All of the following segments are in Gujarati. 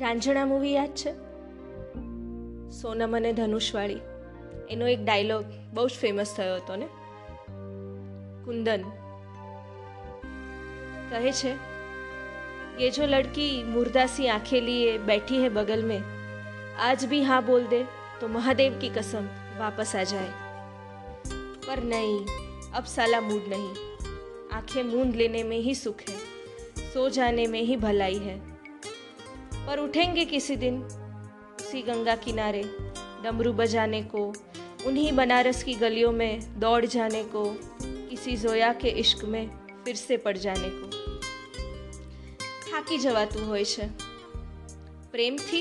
રાંઝણા મૂવી યાદ છે સોનમ અને ધનુષવાળી એનો એક ડાયલોગ બહુ જ ફેમસ થયો હતો ને કુંદન કહે છે ये जो लड़की मुर्दा सी आंखें लिए बैठी है बगल में आज भी हाँ बोल दे तो महादेव की कसम वापस आ जाए पर नहीं अब साला मूड नहीं आंखें मूंद लेने में ही सुख है सो जाने में ही भलाई है पर उठेंगे किसी दिन उसी गंगा किनारे डमरू बजाने को उन्हीं बनारस की गलियों में दौड़ जाने को किसी जोया के इश्क में फिर से पड़ जाने को થાકી જવાતું હોય છે પ્રેમથી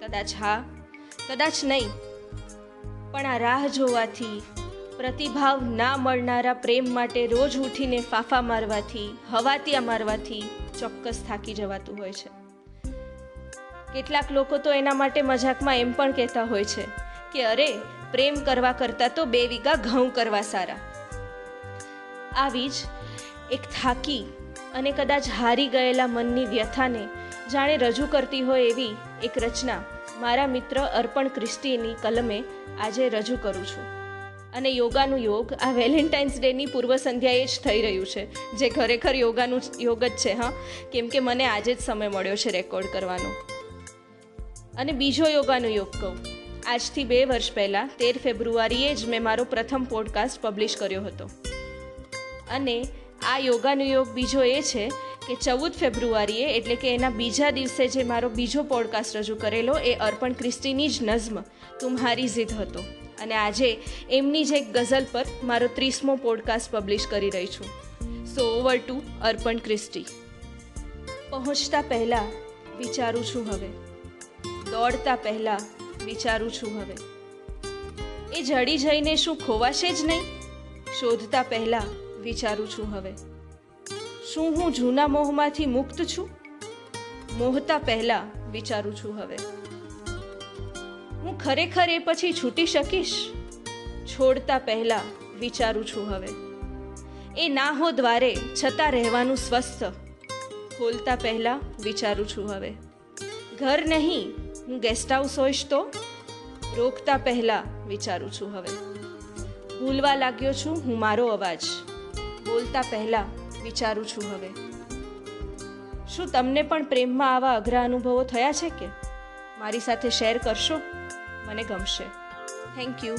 કદાચ હા કદાચ નહીં પણ આ રાહ જોવાથી પ્રતિભાવ ના મળનારા પ્રેમ માટે રોજ ઉઠીને ફાફા મારવાથી હવાતિયા મારવાથી ચોક્કસ થાકી જવાતું હોય છે કેટલાક લોકો તો એના માટે મજાકમાં એમ પણ કહેતા હોય છે કે અરે, પ્રેમ કરવા કરતાં તો બે વીઘા ઘઉં કરવા સારા. આવી જ એક થાકી અને કદાચ હારી ગયેલા મનની વ્યથાને જાણે રજૂ કરતી હોય એવી એક રચના મારા મિત્ર અર્પણ ક્રિસ્ટીની કલમે આજે રજૂ કરું છું. અને યોગાનું યોગ આ વેલેન્ટાઇન્સ ડેની પૂર્વ સંધ્યાએ જ થઈ રહ્યું છે. જે ખરેખર યોગાનું યોગ જ છે, હા? કેમ કે મને આજે જ સમય મળ્યો છે રેકોર્ડ કરવાનો. અને બીજો યોગાનો યોગ કહું. આજથી બે વર્ષ પહેલાં, તેર ફેબ્રુઆરીએ જ મેં મારો પ્રથમ પોડકાસ્ટ પબ્લિશ કર્યો હતો. અને આ યોગાનો યોગ બીજો એ છે કે ચૌદ ફેબ્રુઆરીએ, એટલે કે એના બીજા દિવસે જે મારો બીજો પોડકાસ્ટ રજૂ કરેલો, એ અર્પણ ક્રિસ્ટીની જ નઝમ, તુમ્હારી જીદ હતો. અને આજે એમની જ એક ગઝલ પર મારો ત્રીસમો પોડકાસ્ટ પબ્લિશ કરી રહી છું. So, over to Arpan Christie. પહોંચતા પહેલાં વિચારું છું હવે. દોડતા પહેલાં વિચારું છું હવે. એ જડી જઈને શું ખોવાશે જ નહીં? શોધતા પહેલાં વિચારું છું હવે. શું હું જૂના મોહમાંથી મુક્ત છું? મોહતા પહેલા વિચારું છું હવે. હું ખરેખર એ પછી છૂટી શકીશ? છોડતા પહેલા વિચારું છું હવે. એ ના હો દ્વારે છતાં રહેવાનું સ્વસ્થ. ખોલતા પહેલા વિચારું છું હવે. ઘર નહીં હું ગેસ્ટ હાઉસ હોઈશ તો રોકતા પહેલા વિચારું છું હવે. ભૂલવા લાગ્યો છું હું મારો અવાજ. બોલતા પહેલા વિચારું છું હવે. શું તમને પણ પ્રેમમાં આવા અઘરા અનુભવો થયા છે કે? મારી સાથે શેર કરશો? મને ગમશે. Thank you